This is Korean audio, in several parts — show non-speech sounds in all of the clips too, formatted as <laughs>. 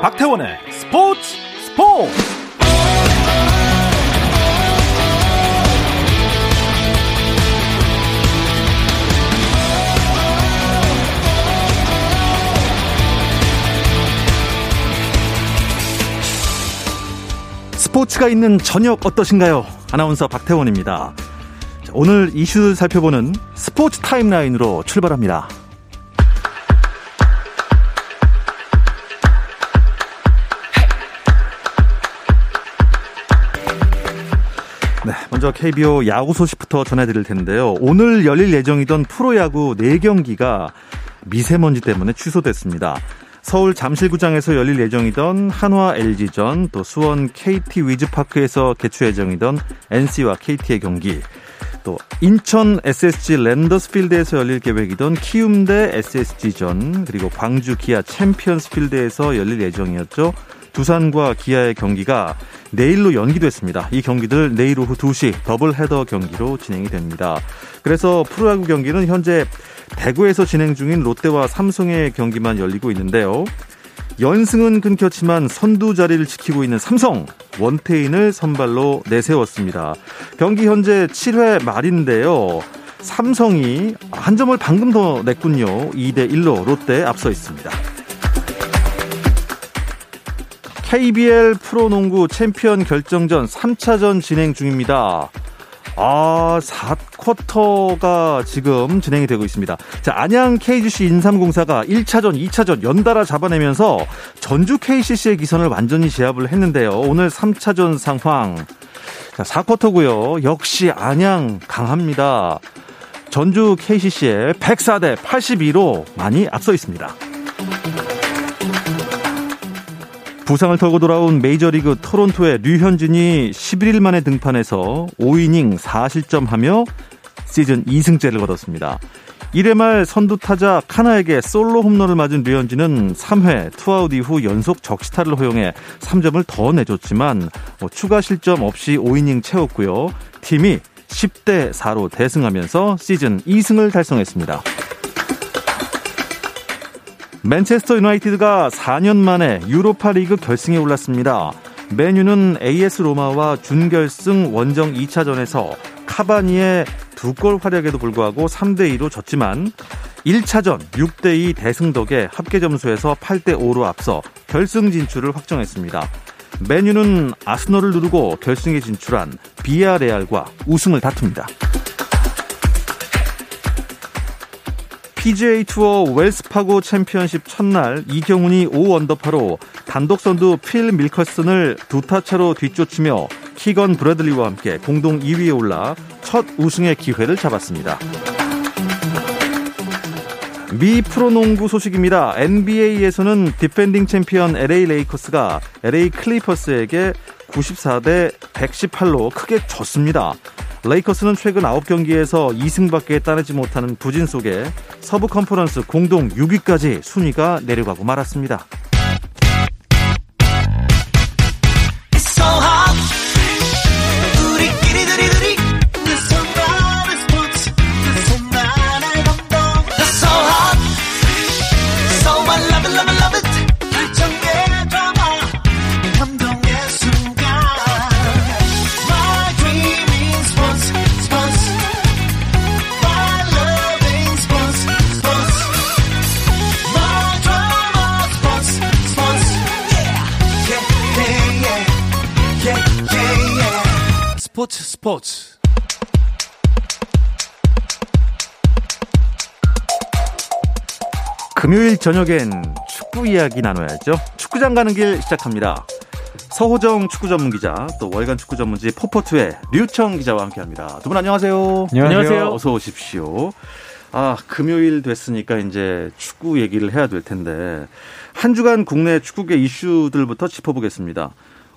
박태원의 스포츠 스포츠 스포츠가 있는 저녁 어떠신가요? 아나운서 박태원입니다. 오늘 이슈를 살펴보는 스포츠 타임라인으로 출발합니다. 먼저 KBO 야구 소식부터 전해드릴 텐데요. 오늘 열릴 예정이던 프로야구 4경기가 미세먼지 때문에 취소됐습니다. 서울 잠실구장에서 열릴 예정이던 한화 LG전, 또 수원 KT 위즈파크에서 개최 예정이던 NC와 KT의 경기, 또 인천 SSG 랜더스필드에서 열릴 계획이던 키움 대 SSG전, 그리고 광주 기아 챔피언스필드에서 열릴 예정이었죠. 두산과 기아의 경기가 내일로 연기됐습니다. 이 경기들 내일 오후 2시 더블 헤더 경기로 진행이 됩니다. 그래서 프로야구 경기는 현재 대구에서 진행 중인 롯데와 삼성의 경기만 열리고 있는데요. 연승은 끊겼지만 선두 자리를 지키고 있는 삼성 원태인을 선발로 내세웠습니다. 경기 현재 7회 말인데요. 삼성이 한 점을 방금 더 냈군요. 2대 1로 롯데 앞서 있습니다. KBL 프로농구 챔피언 결정전 3차전 진행 중입니다. 아, 4쿼터가 지금 진행이 되고 있습니다. 자, 안양 KGC 인삼공사가 1차전, 2차전 연달아 잡아내면서 전주 KCC의 기선을 완전히 제압을 했는데요. 오늘 3차전 상황. 자, 4쿼터고요. 역시 안양 강합니다. 전주 KCC의 104대 82로 많이 앞서 있습니다. 부상을 털고 돌아온 메이저리그 토론토의 류현진이 11일 만에 등판해서 5이닝 4실점하며 시즌 2승째를 거뒀습니다. 1회 말 선두 타자 캐나에게 솔로 홈런을 맞은 류현진은 3회 투아웃 이후 연속 적시타를 허용해 3점을 더 내줬지만 뭐 추가 실점 없이 5이닝 채웠고요. 팀이 10대 4로 대승하면서 시즌 2승을 달성했습니다. 맨체스터 유나이티드가 4년 만에 유로파 리그 결승에 올랐습니다. 메뉴는 AS 로마와 준결승 원정 2차전에서 카바니의 두 골 활약에도 불구하고 3대2로 졌지만 1차전 6대2 대승 덕에 합계 점수에서 8대5로 앞서 결승 진출을 확정했습니다. 메뉴는 아스널을 누르고 결승에 진출한 비아레알과 우승을 다툽니다. PGA 투어 웰스파고 챔피언십 첫날 이경훈이 5언더파로 단독 선두 필 미컬슨을 두 타차로 뒤쫓으며 키건 브래들리와 함께 공동 2위에 올라 첫 우승의 기회를 잡았습니다. 미 프로농구 소식입니다. NBA에서는 디펜딩 챔피언 LA 레이커스가 LA 클리퍼스에게 94대 118로 크게 졌습니다. 레이커스는 최근 9경기에서 2승밖에 따내지 못하는 부진 속에 서부 컨퍼런스 공동 6위까지 순위가 내려가고 말았습니다. 스포츠 금요일 저녁엔 축구 이야기 나눠야죠. 축구장 가는 길 시작합니다. 서호정 축구 전문 기자, 또 월간 축구 전문지 포포투의 류청 기자와 함께 합니다. 두 분 안녕하세요. 안녕하세요. 어서 오십시오. 아, 금요일 됐으니까 이제 축구 얘기를 해야 될 텐데, 한 주간 국내 축구계 이슈들부터 짚어보겠습니다.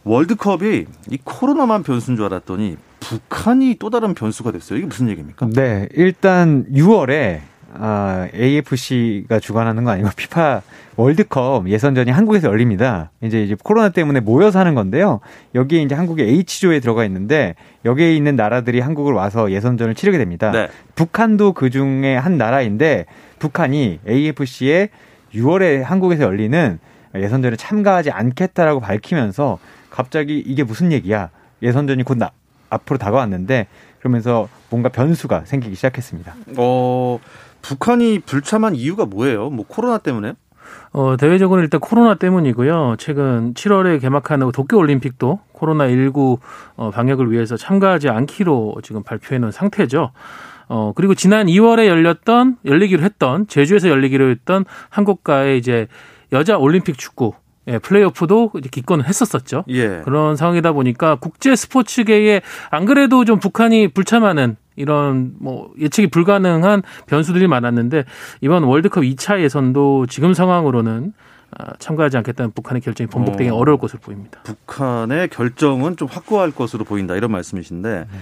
월드컵이 이 코로나만 변수인 줄 알았더니 북한이 또 다른 변수가 됐어요. 이게 무슨 얘기입니까? 네, 일단 6월에 아, AFC가 주관하는 거 아니고 <laughs> 피파 월드컵 예선전이 한국에서 열립니다. 이제 이제 코로나 때문에 모여서 하는 건데요. 여기에 이제 한국의 H조에 들어가 있는데 여기에 있는 나라들이 한국을 와서 예선전을 치르게 됩니다. 네. 북한도 그 중에 한 나라인데 북한이 AFC에 6월에 한국에서 열리는 예선전에 참가하지 않겠다라고 밝히면서 갑자기 이게 무슨 얘기야? 예선전이 곧 나, 앞으로 다가왔는데 그러면서 뭔가 변수가 생기기 시작했습니다. 어, 북한이 불참한 이유가 뭐예요? 뭐 코로나 때문에? 어, 대외적으로 일단 코로나 때문이고요. 최근 7월에 개막하는 도쿄올림픽도 코로나19 어, 방역을 위해서 참가하지 않기로 지금 발표해 놓은 상태죠. 어, 그리고 지난 2월에 열렸던, 열리기로 했던, 제주에서 열리기로 했던 한국과의 이제 여자 올림픽 축구 예, 플레이오프도 기권을 했었었죠. 예. 그런 상황이다 보니까 국제 스포츠계에 안 그래도 좀 북한이 불참하는 이런 뭐 예측이 불가능한 변수들이 많았는데 이번 월드컵 2차 예선도 지금 상황으로는 아, 참가하지 않겠다는 북한의 결정이 번복되기 어, 어려울 것으로 보입니다. 북한의 결정은 좀 확고할 것으로 보인다 이런 말씀이신데 네.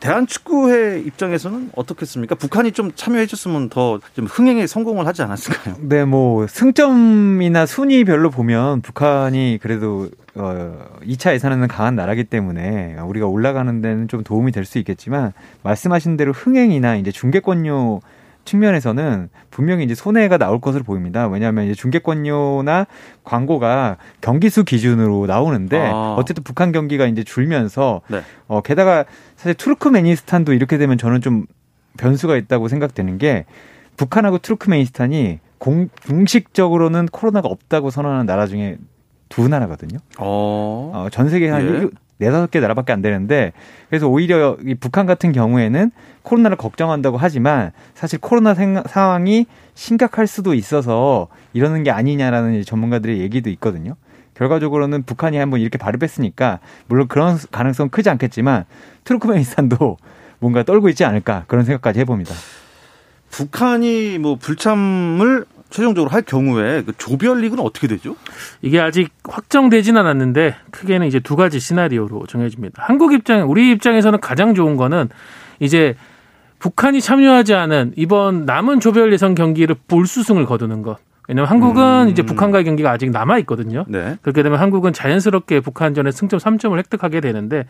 대한축구회 입장에서는 어떻겠습니까? 북한이 좀 참여해줬으면 더 좀 흥행에 성공을 하지 않았을까요? 네, 뭐 승점이나 순위별로 보면 북한이 그래도 어 2차 예선에는 강한 나라기 때문에 우리가 올라가는 데는 좀 도움이 될 수 있겠지만 말씀하신 대로 흥행이나 이제 중계권료 측면에서는 분명히 이제 손해가 나올 것으로 보입니다. 왜냐하면 이제 중계권료나 광고가 경기 수 기준으로 나오는데 아. 어쨌든 북한 경기가 이제 줄면서 네. 어 게다가 사실 투르크메니스탄도 이렇게 되면 저는 좀 변수가 있다고 생각되는 게 북한하고 투르크메니스탄이 공, 공식적으로는 코로나가 없다고 선언하는 나라 중에 두 나라거든요. 어. 어 전 세계 한 예. 네다섯 개 나라밖에 안 되는데 그래서 오히려 이 북한 같은 경우에는 코로나를 걱정한다고 하지만 사실 코로나 생, 상황이 심각할 수도 있어서 이러는 게 아니냐라는 전문가들의 얘기도 있거든요. 결과적으로는 북한이 한번 이렇게 발을 뺐으니까 물론 그런 가능성 은 크지 않겠지만 투르크메니스탄도 <laughs> 뭔가 떨고 있지 않을까 그런 생각까지 해봅니다. 북한이 뭐 불참을 최종적으로 할 경우에 그 조별 리그는 어떻게 되죠? 이게 아직 확정되진 않았는데 크게는 이제 두 가지 시나리오로 정해집니다. 한국 입장, 우리 입장에서는 가장 좋은 거는 이제 북한이 참여하지 않은 이번 남은 조별 예선 경기를 볼수승을 거두는 것. 왜냐하면 한국은 음. 이제 북한과의 경기가 아직 남아 있거든요. 네. 그렇게 되면 한국은 자연스럽게 북한전에 승점 3점을 획득하게 되는데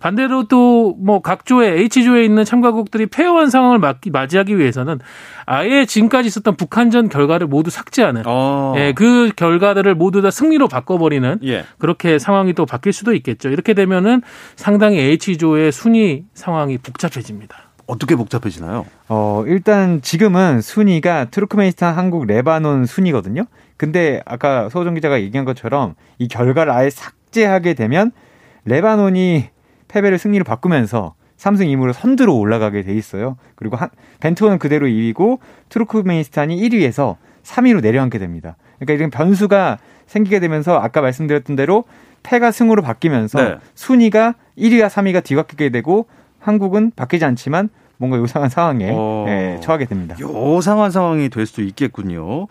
반대로 또 뭐 각조에 H조에 있는 참가국들이 패요한 상황을 맞이하기 위해서는 아예 지금까지 있었던 북한전 결과를 모두 삭제하는 어. 예, 그 결과들을 모두 다 승리로 바꿔버리는 예. 그렇게 상황이 또 바뀔 수도 있겠죠. 이렇게 되면은 상당히 H조의 순위 상황이 복잡해집니다. 어떻게 복잡해지나요? 어, 일단 지금은 순위가 투르크메니스탄, 한국, 레바논 순위거든요. 근데 아까 소정 기자가 얘기한 것처럼 이 결과를 아예 삭제하게 되면 레바논이 패배를 승리로 바꾸면서 3승 2무로 선두로 올라가게 돼 있어요. 그리고 한, 벤투호는 그대로 2위고 투르크메니스탄이 1위에서 3위로 내려앉게 됩니다. 그러니까 이런 변수가 생기게 되면서 아까 말씀드렸던 대로 패가 승으로 바뀌면서 네. 순위가 1위와 3위가 뒤바뀌게 되고 한국은 바뀌지 않지만 뭔가 요상한 상황에 어... 예, 처하게 됩니다. 요상한 상황이 될 수도 있겠군요.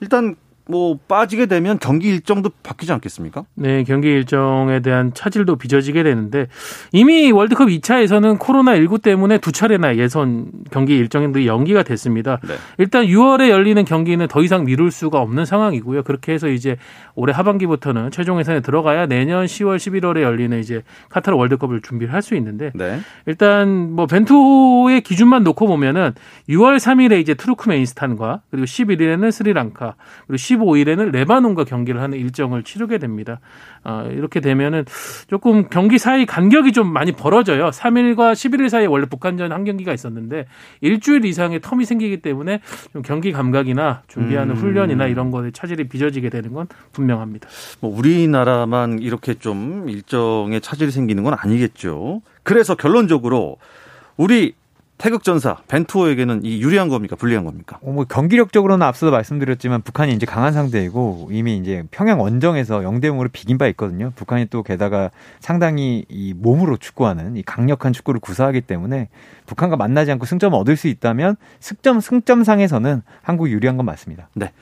일단 뭐 빠지게 되면 경기 일정도 바뀌지 않겠습니까? 네, 경기 일정에 대한 차질도 빚어지게 되는데 이미 월드컵 2차에서는 코로나 19 때문에 두 차례나 예선 경기 일정이 연기가 됐습니다. 네. 일단 6월에 열리는 경기는 더 이상 미룰 수가 없는 상황이고요. 그렇게 해서 이제 올해 하반기부터는 최종 예선에 들어가야 내년 10월, 11월에 열리는 이제 카타르 월드컵을 준비를 할 수 있는데 네. 일단 뭐 벤투호의 기준만 놓고 보면은 6월 3일에 이제 투르크메니스탄과 그리고 11일에는 스리랑카 그리고 15일에는 레바논과 경기를 하는 일정을 치르게 됩니다. 어, 이렇게 되면은 조금 경기 사이 간격이 좀 많이 벌어져요. 3일과 11일 사이에 원래 북한전 한 경기가 있었는데 일주일 이상의 텀이 생기기 때문에 좀 경기 감각이나 준비하는 음. 훈련이나 이런 것에 차질이 빚어지게 되는 건 분명 합니다. 뭐 우리나라만 이렇게 좀 일정에 차질이 생기는 건 아니겠죠. 그래서 결론적으로 우리 태극전사 벤투호에게는 이 유리한 겁니까 불리한 겁니까? 어, 뭐 경기력적으로는 앞서도 말씀드렸지만 북한이 이제 강한 상대이고 이미 이제 평양 원정에서 0대 0으로 비긴 바 있거든요. 북한이 또 게다가 상당히 이 몸으로 축구하는 이 강력한 축구를 구사하기 때문에 북한과 만나지 않고 승점을 얻을 수 있다면 승점 승점상에서는 한국이 유리한 건 맞습니다. 네.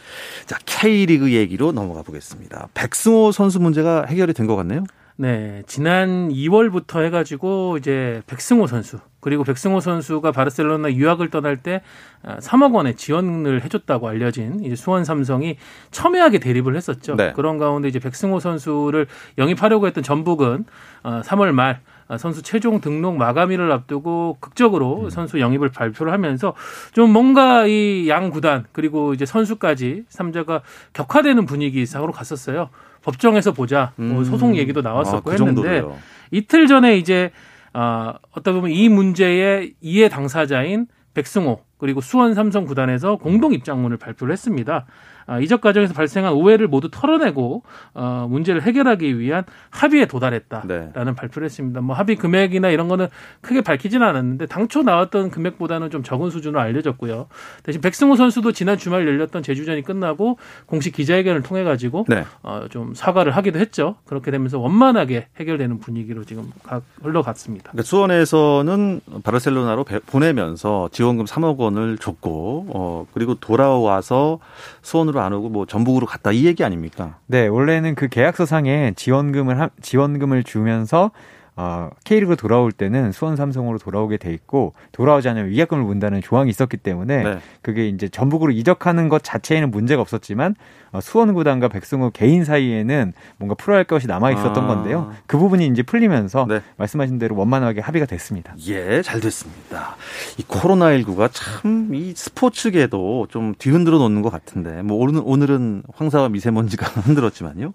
자, K리그 얘기로 넘어가 보겠습니다. 백승호 선수 문제가 해결이 된 것 같네요. 네, 지난 2월부터 해가지고 이제 백승호 선수 그리고 백승호 선수가 바르셀로나 유학을 떠날 때 3억 아, 원의 지원을 해줬다고 알려진 이제 수원 삼성이 첨예하게 대립을 했었죠. 네. 그런 가운데 이제 백승호 선수를 영입하려고 했던 전북은 3월 어, 말 선수 최종 등록 마감일을 앞두고 극적으로 음. 선수 영입을 발표를 하면서 좀 뭔가 이 양 구단 그리고 이제 선수까지 삼자가 격화되는 분위기 이상으로 갔었어요. 법정에서 보자. 뭐 음. 소송 얘기도 나왔었고 아, 그 했는데 이틀 전에 이제 어, 어떻게 보면 이 문제의 이해 당사자인 백승호 그리고 수원 삼성 구단에서 공동 입장문을 발표를 했습니다. 아, 이적 과정에서 발생한 오해를 모두 털어내고 어, 문제를 해결하기 위한 합의에 도달했다라는 네. 발표를 했습니다. 뭐 합의 금액이나 이런 거는 크게 밝히지는 않았는데 당초 나왔던 금액보다는 좀 적은 수준으로 알려졌고요. 대신 백승호 선수도 지난 주말 열렸던 제주전이 끝나고 공식 기자회견을 통해 가지고 네. 어, 좀 사과를 하기도 했죠. 그렇게 되면서 원만하게 해결되는 분위기로 지금 흘러갔습니다. 그러니까 수원에서는 바르셀로나로 보내면서 지원금 3억 원을 줬고 어, 그리고 돌아와서 수원으로 수원으로 안 오고 뭐 전북으로 갔다 이 얘기 아닙니까? 네, 원래는 그 계약서상에 지원금을 하, 지원금을 주면서 어, K리그로 돌아올 때는 수원 삼성으로 돌아오게 돼 있고 돌아오지 않으면 위약금을 문다는 조항이 있었기 때문에 네. 그게 이제 전북으로 이적하는 것 자체에는 문제가 없었지만 어, 수원 구단과 백승호 개인 사이에는 뭔가 풀어야 할 것이 남아 있었던 아. 건데요. 그 부분이 이제 풀리면서 네. 말씀하신 대로 원만하게 합의가 됐습니다. 예, 잘 됐습니다. 이 코로나19가 참 이 스포츠계도 좀 뒤흔들어 놓는 것 같은데 뭐 오늘은 오늘은 황사와 미세먼지가 <laughs> 흔들었지만요.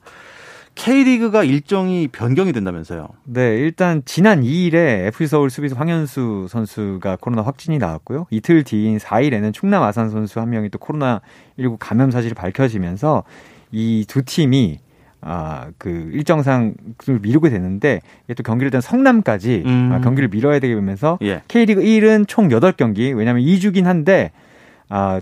K리그가 일정이 변경이 된다면서요? 네, 일단 지난 2일에 FC 서울 수비수 황현수 선수가 코로나 확진이 나왔고요. 이틀 뒤인 4일에는 충남 아산 선수 한 명이 또 코로나 19 감염 사실이 밝혀지면서 이 두 팀이 아, 그 일정상 미루게 됐는데 이게 또 경기를 단 성남까지 음. 아, 경기를 미뤄야 되게 되면서 예. K리그 1은 총 8경기 왜냐하면 2주긴 한데 아,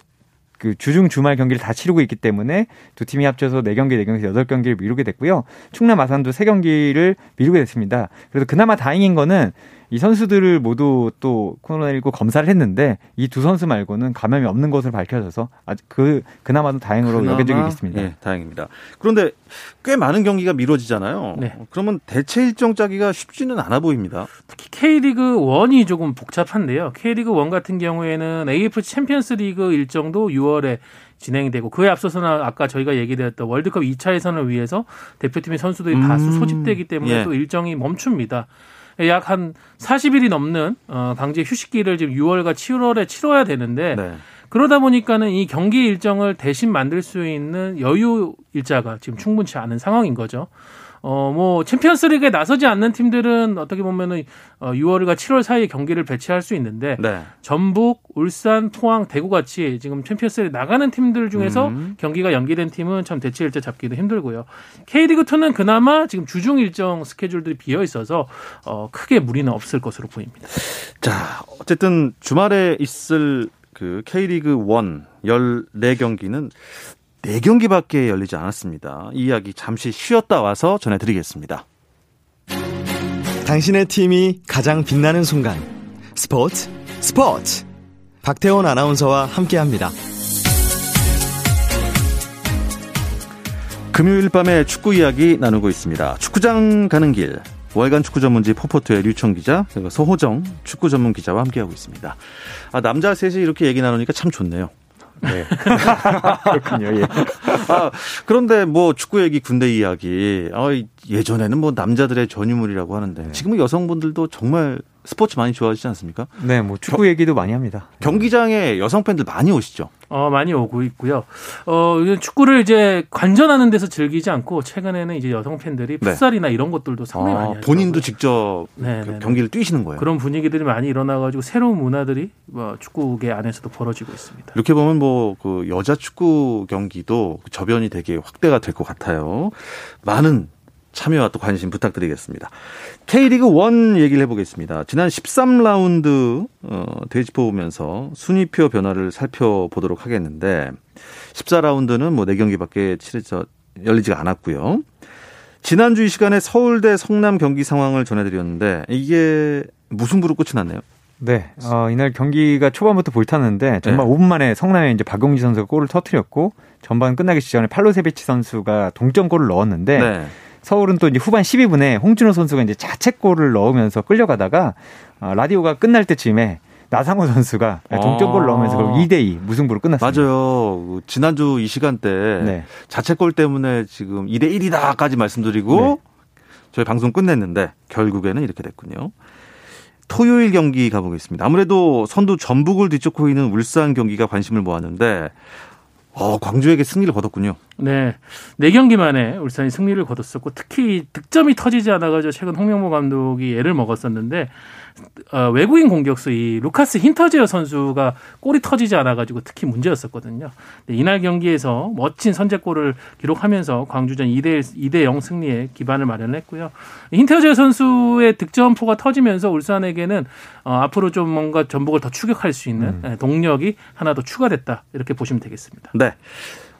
그 주중 주말 경기를 다 치르고 있기 때문에 두 팀이 합쳐서 4경기, 4경기에서 8경기를 미루게 됐고요. 충남 아산도 3경기를 미루게 됐습니다. 그래서 그나마 다행인 거는 이 선수들을 모두 또 코로나19 검사를 했는데 이 두 선수 말고는 감염이 없는 것으로 밝혀져서 아주 그 그나마도 다행으로 그나마, 여겨지고 있습니다. 네, 다행입니다. 그런데 꽤 많은 경기가 미뤄지잖아요. 네. 그러면 대체 일정 짜기가 쉽지는 않아 보입니다. 특히 K리그 1이 조금 복잡한데요. K리그 1 같은 경우에는 AFC 챔피언스 리그 일정도 6월에 진행이 되고 그에 앞서서는 아까 저희가 얘기드렸던 월드컵 2차 예선을 위해서 대표팀의 선수들이 음. 다수 소집되기 때문에 예. 또 일정이 멈춥니다. 약 한 40일이 넘는 어, 강제 휴식기를 지금 6월과 7월에 치러야 되는데 네. 그러다 보니까는 이 경기 일정을 대신 만들 수 있는 여유 일자가 지금 충분치 않은 상황인 거죠. 어, 뭐, 챔피언스 리그에 나서지 않는 팀들은 어떻게 보면은, 어, 6월과 7월 사이에 경기를 배치할 수 있는데, 네. 전북, 울산, 포항, 대구 같이 지금 챔피언스 리그 나가는 팀들 중에서 음. 경기가 연기된 팀은 참 대체 일자 잡기도 힘들고요. K리그2는 그나마 지금 주중 일정 스케줄들이 비어 있어서, 어, 크게 무리는 없을 것으로 보입니다. 자, 어쨌든 주말에 있을 그 K리그 1 14경기는 4경기밖에 열리지 않았습니다. 이 이야기 잠시 쉬었다 와서 전해드리겠습니다. 당신의 팀이 가장 빛나는 순간. 스포츠, 스포츠. 박태원 아나운서와 함께 합니다. 금요일 밤에 축구 이야기 나누고 있습니다. 축구장 가는 길. 월간 축구 전문지 포포트의 류청 기자, 그리고 소호정 축구 전문 기자와 함께하고 있습니다. 아, 남자 셋이 이렇게 얘기 나누니까 참 좋네요. 네. <laughs> 그렇군요. 예. 아, 그런데 뭐 축구 얘기, 군대 이야기. 아, 예전에는 뭐 남자들의 전유물이라고 하는데 네. 지금은 여성분들도 정말 스포츠 많이 좋아하시지 않습니까? 네, 뭐 축구 겨, 얘기도 많이 합니다. 경기장에 여성 팬들 많이 오시죠? 어, 많이 오고 있고요. 어, 축구를 이제 관전하는 데서 즐기지 않고 최근에는 이제 여성 팬들이 네. 풋살이나 네. 이런 것들도 상당히 아, 많이 하죠. 본인도 직접 네, 그 네, 네. 경기를 뛰시는 거예요. 그런 분위기들이 많이 일어나 가지고 새로운 문화들이 뭐 축구계 안에서도 벌어지고 있습니다. 이렇게 보면 뭐 그 여자 축구 경기도 저변이 되게 확대가 될 것 같아요. 많은 참여와 또 관심 부탁드리겠습니다. K리그 1 얘기를 해보겠습니다. 지난 13라운드 어, 되짚어보면서 순위표 변화를 살펴보도록 하겠는데 14라운드는 뭐 4경기밖에 치러져 열리지가 않았고요. 지난주 이 시간에 서울대 성남 경기 상황을 전해드렸는데 이게 무승부로 끝이 났네요. 네, 어, 이날 경기가 초반부터 불탔는데 정말 네. 5분 만에 성남에 이제 박용지 선수가 골을 터트렸고 전반 끝나기 직전에 팔로세비치 선수가 동점골을 넣었는데 네. 서울은 또 이제 후반 12분에 홍준호 선수가 이제 자책골을 넣으면서 끌려가다가 어, 라디오가 끝날 때쯤에 나상호 선수가 동점골을 아. 넣으면서 2대 2 무승부로 끝났습니다. 맞아요. 그 지난주 이 시간대 네. 자책골 때문에 지금 2대 1이다까지 말씀드리고 네. 저희 방송 끝냈는데 결국에는 이렇게 됐군요. 토요일 경기 가보겠습니다. 아무래도 선두 전북을 뒤쫓고 있는 울산 경기가 관심을 모았는데 어, 광주에게 승리를 거뒀군요. 네. 네 경기 만에 울산이 승리를 거뒀었고 특히 득점이 터지지 않아가지고 최근 홍명보 감독이 애를 먹었었는데 어, 외국인 공격수 이 루카스 힌터제어 선수가 골이 터지지 않아가지고 특히 문제였었거든요. 이날 경기에서 멋진 선제골을 기록하면서 광주전 2대 2대 0 승리에 기반을 마련했고요. 힌터제어 선수의 득점포가 터지면서 울산에게는 어, 앞으로 좀 뭔가 전북을 더 추격할 수 있는 음. 네, 동력이 하나 더 추가됐다 이렇게 보시면 되겠습니다. 네.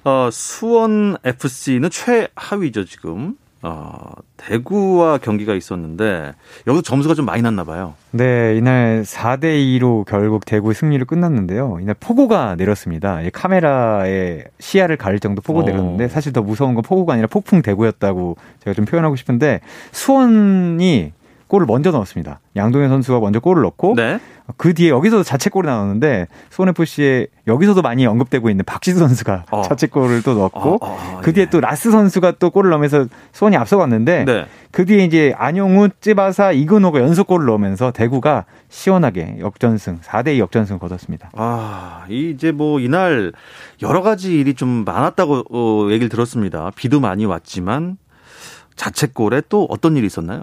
어, 수원 FC는 최하위죠 지금. 어, 대구와 경기가 있었는데 여기서 점수가 좀 많이 났나 봐요. 네, 이날 4대 2로 결국 대구 승리를 끝났는데요. 이날 폭우가 내렸습니다. 카메라에 시야를 가릴 정도 폭우 어. 내렸는데 사실 더 무서운 건 폭우가 아니라 폭풍 대구였다고 제가 좀 표현하고 싶은데 수원이 골을 먼저 넣었습니다. 양동현 선수가 먼저 골을 넣고 네. 그 뒤에 여기서도 자책골이 나오는데 수원FC에 여기서도 많이 언급되고 있는 박지수 선수가 어. 자책골을 또 넣었고 어, 어, 그 뒤에 예. 또 라스 선수가 또 골을 넣으면서 수원이 앞서갔는데 네. 그 뒤에 이제 안용우, 찌바사, 이근호가 연속골을 넣으면서 대구가 시원하게 역전승 4대 2 역전승을 거뒀습니다. 아 이제 뭐 이날 여러 가지 일이 좀 많았다고 어, 얘기를 들었습니다. 비도 많이 왔지만 자책골에 또 어떤 일이 있었나요?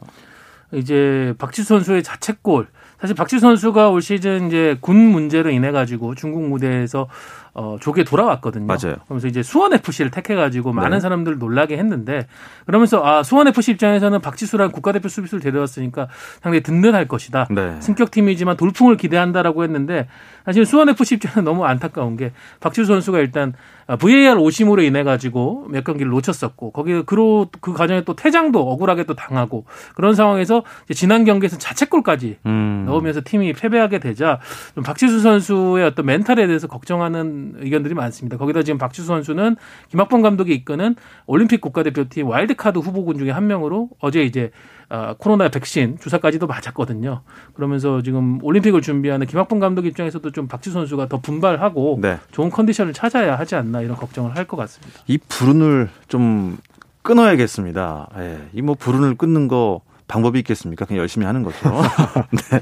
이제 박지수 선수의 자책골. 사실 박지수 선수가 올 시즌 이제 군 문제로 인해 가지고 중국 무대에서 어, 조게 돌아왔거든요. 맞아요. 그러면서 이제 수원 FC를 택해가지고 많은 네. 사람들 놀라게 했는데 그러면서 아 수원 FC 입장에서는 박지수란 국가대표 수비수를 데려왔으니까 상당히 든든할 것이다. 네. 승격팀이지만 돌풍을 기대한다라고 했는데 사실 수원 FC 입장에서 너무 안타까운 게 박지수 선수가 일단 VAR 오심으로 인해 가지고 몇 경기를 놓쳤었고 거기 그로 그 과정에 또 퇴장도 억울하게 또 당하고 그런 상황에서 지난 경기에서 자책골까지 음. 넣으면서 팀이 패배하게 되자 좀 박지수 선수의 어떤 멘탈에 대해서 걱정하는 의견들이 많습니다. 거기다 지금 박지수 선수는 김학범 감독이 이끄는 올림픽 국가대표팀 와일드카드 후보군 중에 한 명으로 어제 이제 아, 코로나 백신 주사까지도 맞았거든요. 그러면서 지금 올림픽을 준비하는 김학범 감독 입장에서도 좀 박지수 선수가 더 분발하고 네. 좋은 컨디션을 찾아야 하지 않나 이런 걱정을 할 것 같습니다. 이 불운을 좀 끊어야겠습니다. 예. 이뭐 불운을 끊는 거 방법이 있겠습니까? 그냥 열심히 하는 거죠. <laughs> 네.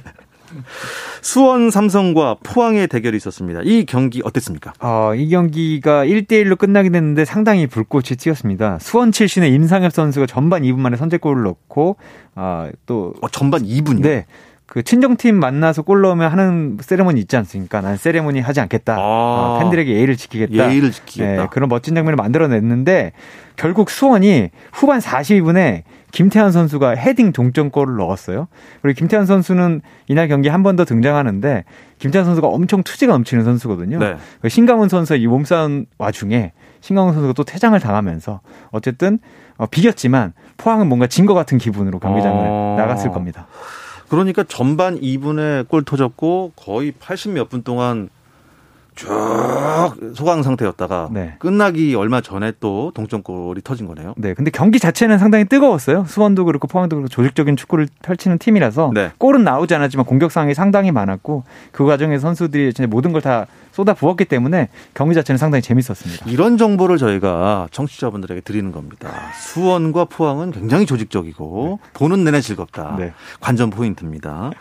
수원 삼성과 포항의 대결이 있었습니다. 이 경기 어땠습니까? 어, 이 경기가 1대1로 끝나긴 했는데 상당히 불꽃이 튀었습니다. 수원 출신의 임상엽 선수가 전반 2분 만에 선제골을 넣고 아, 또 어, 전반 2분이요? 네. 그 친정팀 만나서 골 넣으면 하는 세레모니 있지 않습니까? 난 세레모니 하지 않겠다. 아, 어, 팬들에게 예의를 지키겠다. 예의를 지키겠다. 네, 그런 멋진 장면을 만들어냈는데 결국 수원이 후반 42분에 김태환 선수가 헤딩 동점골을 넣었어요. 그리고 김태환 선수는 이날 경기 한 번 더 등장하는데 김태환 선수가 엄청 투지가 넘치는 선수거든요. 네. 그 신강훈 선수의 이 몸싸움 와중에 신강훈 선수가 또 퇴장을 당하면서 어쨌든 어, 비겼지만 포항은 뭔가 진 것 같은 기분으로 경기장을 어... 나갔을 겁니다. 그러니까 전반 2분에 골 터졌고 거의 80 몇 분 동안 쭉 소강 상태였다가 네. 끝나기 얼마 전에 또 동점골이 터진 거네요. 네, 근데 경기 자체는 상당히 뜨거웠어요. 수원도 그렇고 포항도 그렇고 조직적인 축구를 펼치는 팀이라서 네. 골은 나오지 않았지만 공격 상황이 상당히 많았고 그 과정에 선수들이 모든 걸 다 쏟아 부었기 때문에 경기 자체는 상당히 재밌었습니다. 이런 정보를 저희가 청취자분들에게 드리는 겁니다. 수원과 포항은 굉장히 조직적이고 네. 보는 내내 즐겁다. 네. 관전 포인트입니다.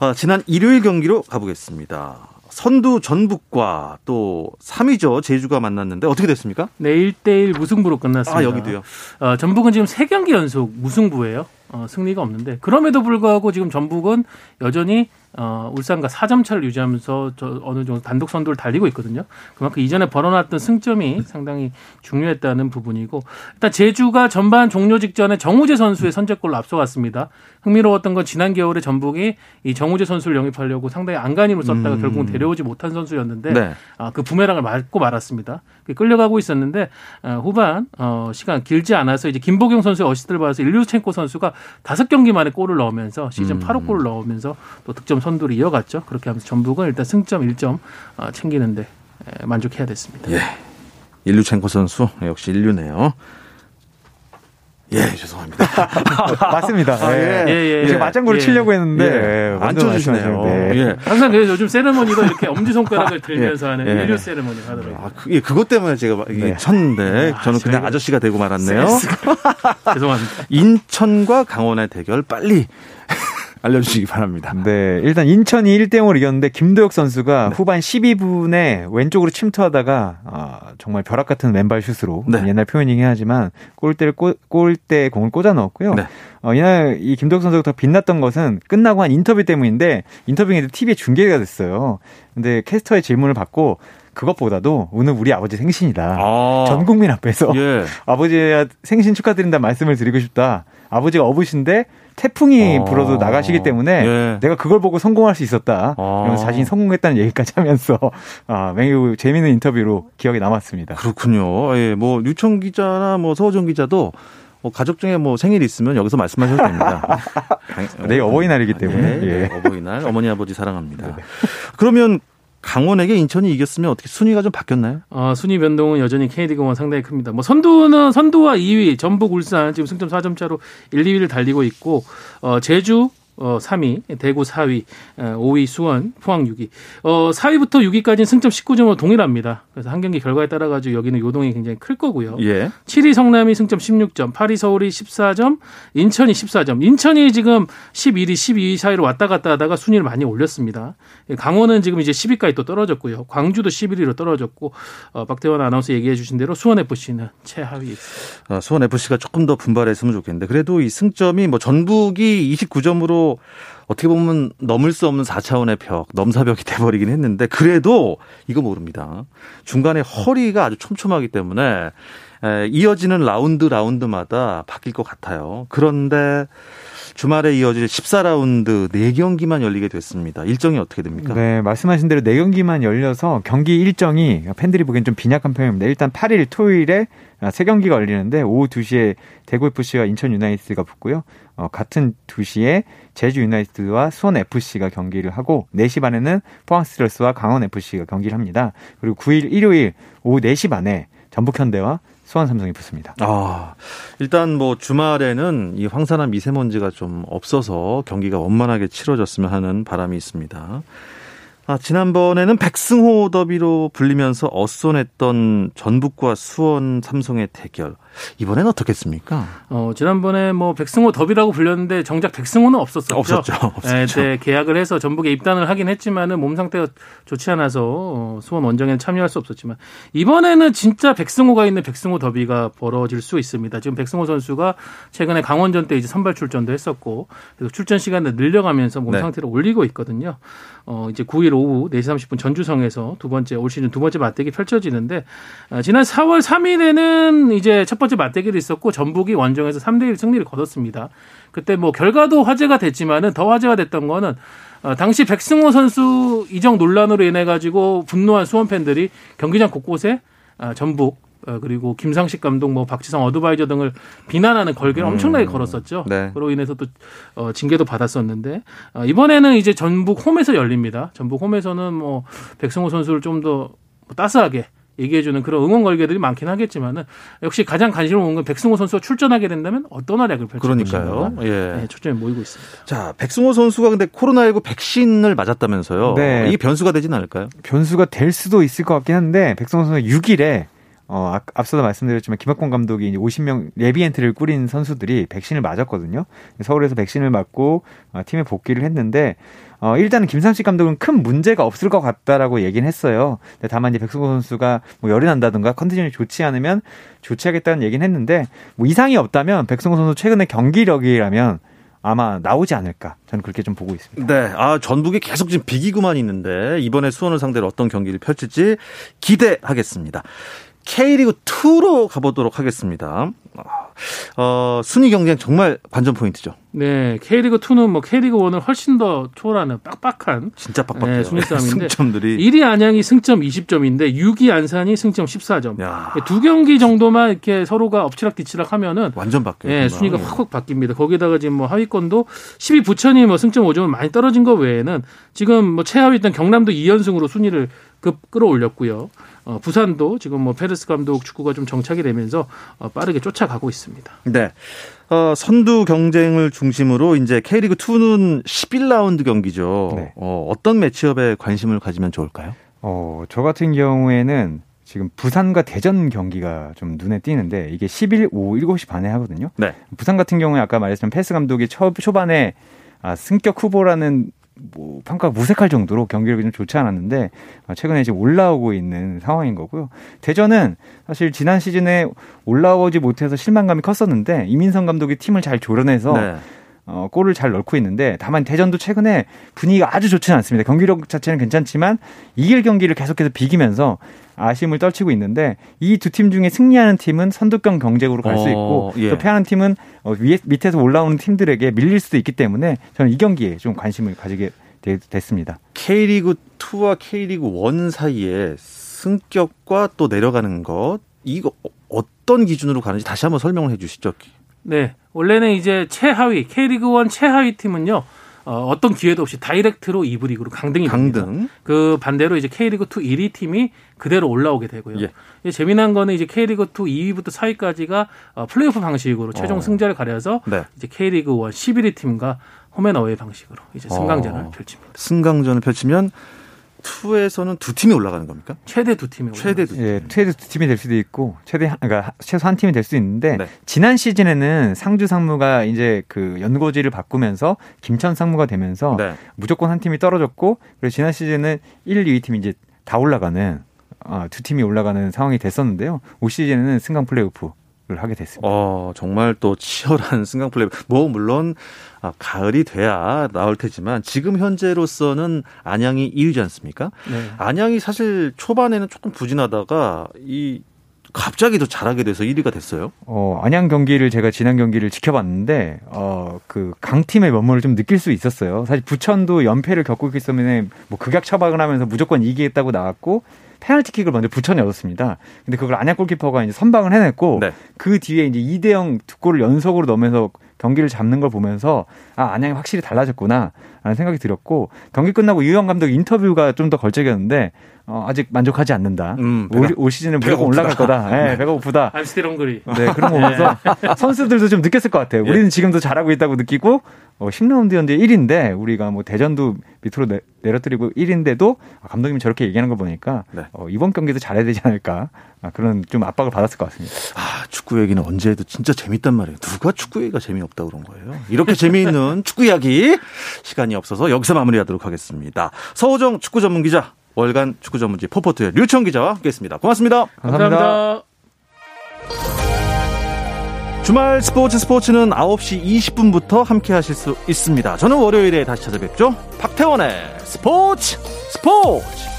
어, 지난 일요일 경기로 가보겠습니다. 선두 전북과 또 3위죠. 제주가 만났는데 어떻게 됐습니까? 네, 1대1 무승부로 끝났습니다. 아, 여기도요? 어, 전북은 지금 3경기 연속 무승부예요. 어, 승리가 없는데 그럼에도 불구하고 지금 전북은 여전히 어, 울산과 4점 차를 유지하면서 저 어느 정도 단독 선두를 달리고 있거든요. 그만큼 이전에 벌어놨던 승점이 상당히 중요했다는 부분이고 일단 제주가 전반 종료 직전에 정우재 선수의 선제골로 앞서갔습니다. 흥미로웠던 건 지난 겨울에 전북이 이 정우재 선수를 영입하려고 상당히 안간힘을 썼다가 음. 결국은 데려오지 못한 선수였는데 네. 아, 그 부메랑을 맞고 말았습니다. 끌려가고 있었는데 어, 후반 어, 시간 길지 않아서 이제 김보경 선수의 어시스트를 받아서 일류첸코 선수가 다섯 경기 만에 골을 넣으면서 시즌 음. 8호 골을 넣으면서 또 득점 선두를 이어갔죠. 그렇게 하면서 전북은 일단 승점 1점 어, 챙기는데 만족해야 됐습니다. 예. 일류첸코 선수 역시 인류네요. 예, 죄송합니다. <laughs> 맞습니다. 아, 예. 예, 예. 제가 맞장구를 예. 치려고 했는데 예. 안 쳐주시네요. 네. 예. 항상 그래서 요즘 세레머니도 이렇게 엄지 손가락을 <laughs> 들면서 하는 예. 인류 세레머니 하더라고요. 아, 그, 예, 그것 때문에 제가 네. 쳤는데 저는 그냥 아저씨가 되고 말았네요. <laughs> 죄송합니다. 인천과 강원의 대결 빨리 알려주시기 바랍니다. 네, 일단 인천이 1대 0으로 이겼는데 김도혁 선수가 후반 12분에 왼쪽으로 침투하다가 아, 정말 벼락 같은 왼발 슛으로 네. 옛날 표현이긴 하지만 골대를 꼬, 골대 공을 꽂아 넣었고요. 네. 어, 이날 이 김도혁 선수가 더 빛났던 것은 끝나고 한 인터뷰 때문인데 인터뷰인데 TV에 중계가 됐어요. 근데 캐스터의 질문을 받고 그것보다도 오늘 우리 아버지 생신이다. 아. 전 국민 앞에서 예. <laughs> 아버지야 생신 축하드린다 말씀을 드리고 싶다. 아버지가 어부신데 태풍이 어. 불어도 나가시기 때문에 예. 내가 그걸 보고 성공할 수 있었다. 어. 이러면서 자신이 성공했다는 얘기까지 하면서 아, 매우 재미있는 인터뷰로 기억에 남았습니다. 그렇군요. 예, 뭐 유청 기자나 뭐 서호정 기자도 뭐 가족 중에 뭐 생일 있으면 여기서 말씀하셔도 됩니다. <laughs> 내일 어버이날이기 때문에. 예, 네, 예. 어버이날 어머니 아버지 사랑합니다. 그러면 강원에게 인천이 이겼으면 어떻게 순위가 좀 바뀌었나요? 어, 순위 변동은 여전히 K리그1 상당히 큽니다. 뭐 선두는 선두와 2위 전북 울산 지금 승점 4점 차로 1, 2위를 달리고 있고 어, 제주 어, 3위, 대구 4위, 어, 5위 수원, 포항 6위. 어, 4위부터 6위까지는 승점 19점으로 동일합니다. 그래서 한 경기 결과에 따라 가지고 여기는 요동이 굉장히 클 거고요. 예. 7위 성남이 승점 16점, 8위 서울이 14점, 인천이 14점. 인천이 지금 11위, 12위 사이로 왔다 갔다 하다가 순위를 많이 올렸습니다. 강원은 지금 이제 10위까지 또 떨어졌고요. 광주도 11위로 떨어졌고 어, 박태원 아나운서 얘기해 주신 대로 수원 FC는 있습니다. 아, 수원 FC가 조금 더 분발했으면 좋겠는데 그래도 이 승점이 뭐 전북이 29점으로 어떻게 보면 넘을 수 없는 4차원의 벽, 넘사벽이 돼버리긴 했는데 그래도 이거 모릅니다. 중간에 허리가 아주 촘촘하기 때문에 에, 이어지는 라운드 라운드마다 바뀔 것 같아요. 그런데 주말에 이어질 14라운드 4경기만 열리게 됐습니다. 일정이 어떻게 됩니까? 네, 말씀하신 대로 4경기만 열려서 경기 일정이 팬들이 보기엔 좀 빈약한 편입니다. 일단 8일 토요일에 3경기가 열리는데 오후 2시에 대구 FC와 인천 유나이티드가 붙고요. 어, 같은 2시에 제주 유나이티드와 수원 FC가 경기를 하고 4시 반에는 포항 스트레스와 강원 FC가 경기를 합니다. 그리고 9일 일요일 오후 4시 반에 전북 현대와 수원 삼성이 붙습니다. 아, 일단 뭐 주말에는 이 황사나 미세먼지가 좀 없어서 경기가 원만하게 치러졌으면 하는 바람이 있습니다. 아, 지난번에는 백승호 더비로 불리면서 어선했던 전북과 수원 삼성의 대결. 이번엔 어떻겠습니까? 어, 지난번에 뭐 백승호 더비라고 불렸는데 정작 백승호는 없었었죠. 없었죠. 없었죠. 네, 네, 계약을 해서 전북에 입단을 하긴 했지만은 몸 상태가 좋지 않아서 어, 수원 원정에는 참여할 수 없었지만 이번에는 진짜 백승호가 있는 백승호 더비가 벌어질 수 있습니다. 지금 백승호 선수가 최근에 강원전 때 이제 선발 출전도 했었고 그래서 출전 시간을 늘려가면서 몸 네. 상태를 올리고 있거든요. 어, 이제 9일 오후 4시 30분 전주성에서 두 번째 올 시즌 두 번째 맞대기 펼쳐지는데 어, 지난 4월 3일에는 이제 첫 번째 맞대기를 있었고 전북이 원정에서 3대 1 승리를 거뒀습니다. 그때 뭐 결과도 화제가 됐지만은 더 화제가 됐던 거는 어, 당시 백승호 선수 이적 논란으로 인해 가지고 분노한 수원 팬들이 경기장 곳곳에 아, 전북 어, 그리고 김상식 감독, 뭐 박지성 어드바이저 등을 비난하는 걸개를 엄청나게 걸었었죠. 네. 그로 인해서 또 어, 징계도 받았었는데 어, 이번에는 이제 전북 홈에서 열립니다. 전북 홈에서는 뭐 백승호 선수를 좀 더 따스하게 얘기해주는 그런 응원 걸개들이 많긴 하겠지만은 역시 가장 관심을 모은 건 백승호 선수가 출전하게 된다면 어떤 활약을 펼칠 그러니까요. 것인가. 예. 네, 초점이 모이고 있습니다. 자, 백승호 선수가 근데 코로나19 백신을 맞았다면서요. 네. 이게 변수가 되진 않을까요? 변수가 될 수도 있을 것 같긴 한데 백성호 선수가 6일에 어, 아- 앞서도 말씀드렸지만 김학권 감독이 이제 50명 레비엔트를 꾸린 선수들이 백신을 맞았거든요. 서울에서 백신을 맞고 어, 팀에 복귀를 했는데 어, 일단은 김상식 감독은 큰 문제가 없을 것 같다라고 얘기는 했어요. 근데 다만 이제 백승호 선수가 뭐 열이 난다든가 컨디션이 좋지 않으면 조치하겠다는 얘기는 했는데 뭐 이상이 없다면 백승호 선수 최근에 경기력이라면 아마 나오지 않을까 저는 그렇게 좀 보고 있습니다. 네. 아, 전북이 계속 지금 비기고만 있는데 이번에 수원을 상대로 어떤 경기를 펼칠지 기대하겠습니다. K리그 2로 가보도록 하겠습니다. 어, 순위 경쟁 정말 관전 포인트죠. 네, K리그 2는 뭐 K리그 1을 훨씬 더 초월하는 빡빡한 진짜 빡빡해요. 네, 순위 싸움인데 승점들이 1위 안양이 승점 20점인데 6위 안산이 승점 14점. 야. 두 경기 정도만 이렇게 서로가 엎치락뒤치락 하면은 완전 바뀌어요. 네, 순위가 확확 바뀝니다. 거기다가 지금 뭐 하위권도 10위 부천이 뭐 승점 5점은 많이 떨어진 거 외에는 지금 뭐 최하위 있던 경남도 2연승으로 순위를 급 끌어올렸고요. 어, 부산도 지금 뭐 페르스 감독 축구가 좀 정착이 되면서 어, 빠르게 쫓아가고 있습니다. 네. 어, 선두 경쟁을 중심으로 이제 K리그 2는 11라운드 경기죠. 네. 어, 어떤 매치업에 관심을 가지면 좋을까요? 어, 저 같은 경우에는 지금 부산과 대전 경기가 좀 눈에 띄는데 이게 10일 오후 7시 반에 하거든요. 네. 부산 같은 경우에 아까 말했지만 패스 감독이 초, 초반에 아, 승격 후보라는 뭐 평가가 무색할 정도로 경기력이 좀 좋지 않았는데 어, 최근에 지금 올라오고 있는 상황인 거고요. 대전은 사실 지난 시즌에 올라오지 못해서 실망감이 컸었는데 이민성 감독이 팀을 잘 조련해서 네. 어, 골을 잘 넣고 있는데 다만 대전도 최근에 분위기가 아주 좋지는 않습니다. 경기력 자체는 괜찮지만 이길 경기를 계속해서 비기면서 아쉬움을 떨치고 있는데 이 두 팀 중에 승리하는 팀은 선두권 경쟁으로 갈수 어, 있고 예. 또 패하는 팀은 어, 위에 밑에서 올라오는 팀들에게 밀릴 수도 있기 때문에 저는 이 경기에 좀 관심을 가지게 됐습니다. K리그 2와 K리그 1 사이에 승격과 또 내려가는 것 이거 어떤 기준으로 가는지 다시 한번 설명을 해 주시죠. 네. 원래는 이제 최하위 K리그 1 최하위 팀은요. 어, 어떤 기회도 없이 다이렉트로 2부 리그로 강등이 강등. 됩니다. 그 반대로 이제 K리그 2 1위 팀이 그대로 올라오게 되고요. 예. 재미난 거는 이제 K리그 2 2위부터 4위까지가 어, 플레이오프 방식으로 최종 어. 승자를 가려서 네. 이제 K리그 1 11위 팀과 홈앤어웨이 방식으로 이제 승강전을 어. 펼칩니다. 승강전을 펼치면 2에서는 두 팀이 올라가는 겁니까? 최대 두 팀이 최대 두 팀. 예, 최대 두 팀이 될 수도 있고 최대 그러니까 최소 한 팀이 될 수도 있는데 네. 지난 시즌에는 상주 상무가 이제 그 연고지를 바꾸면서 김천 상무가 되면서 네. 무조건 한 팀이 떨어졌고 그리고 지난 시즌은 1, 2위 팀이 이제 다 올라가는 어, 두 팀이 올라가는 상황이 됐었는데요. 올 시즌에는 승강 플레이오프 를 하게 됐습니다. 어, 정말 또 치열한 승강 플레이. 뭐 물론 아, 가을이 돼야 나올 테지만 지금 현재로서는 안양이 1위지 않습니까? 네. 안양이 사실 초반에는 조금 부진하다가 이 갑자기 더 잘하게 돼서 1위가 됐어요. 어, 안양 경기를 제가 지난 경기를 지켜봤는데 어, 그 강팀의 면모를 좀 느낄 수 있었어요. 사실 부천도 연패를 겪고 있기 때문에 뭐 극약 처박을 하면서 무조건 이기겠다고 나왔고 페널티킥을 먼저 부천이 얻었습니다. 근데 그걸 안양 골키퍼가 이제 선방을 해냈고 네. 그 뒤에 이제 2대 0 두 골을 연속으로 넣으면서 경기를 잡는 걸 보면서 아 안양이 확실히 달라졌구나 라는 생각이 들었고 경기 끝나고 유영 감독 인터뷰가 좀 더 걸작이었는데 어, 아직 만족하지 않는다. 음, 올, 올 시즌은 무조건 올라갈 거다. 네, 배가 고프다. I'm still hungry. 네, 그런 거 보면서 <laughs> 선수들도 좀 느꼈을 것 같아요. 우리는 지금도 잘하고 있다고 느끼고 어, 10라운드였는데 1인데 우리가 뭐 대전도 밑으로 내, 내려뜨리고 1인데도 감독님이 저렇게 얘기하는 거 보니까 네. 어, 이번 경기도 잘해야 되지 않을까 아, 그런 좀 압박을 받았을 것 같습니다. 아, 축구 얘기는 언제 해도 진짜 재밌단 말이에요. 누가 축구 얘기가 재미없다 그런 거예요. 이렇게 재미있는 <laughs> 축구 이야기 시간이 없어서 여기서 마무리하도록 하겠습니다. 서호정 축구 전문 기자 월간 축구 전문지 포포트의 류청 기자와 함께했습니다. 고맙습니다. 감사합니다. 감사합니다. 주말 스포츠 스포츠는 9시 20분부터 함께 하실 수 있습니다. 저는 월요일에 다시 찾아뵙죠. 박태원의 스포츠 스포츠!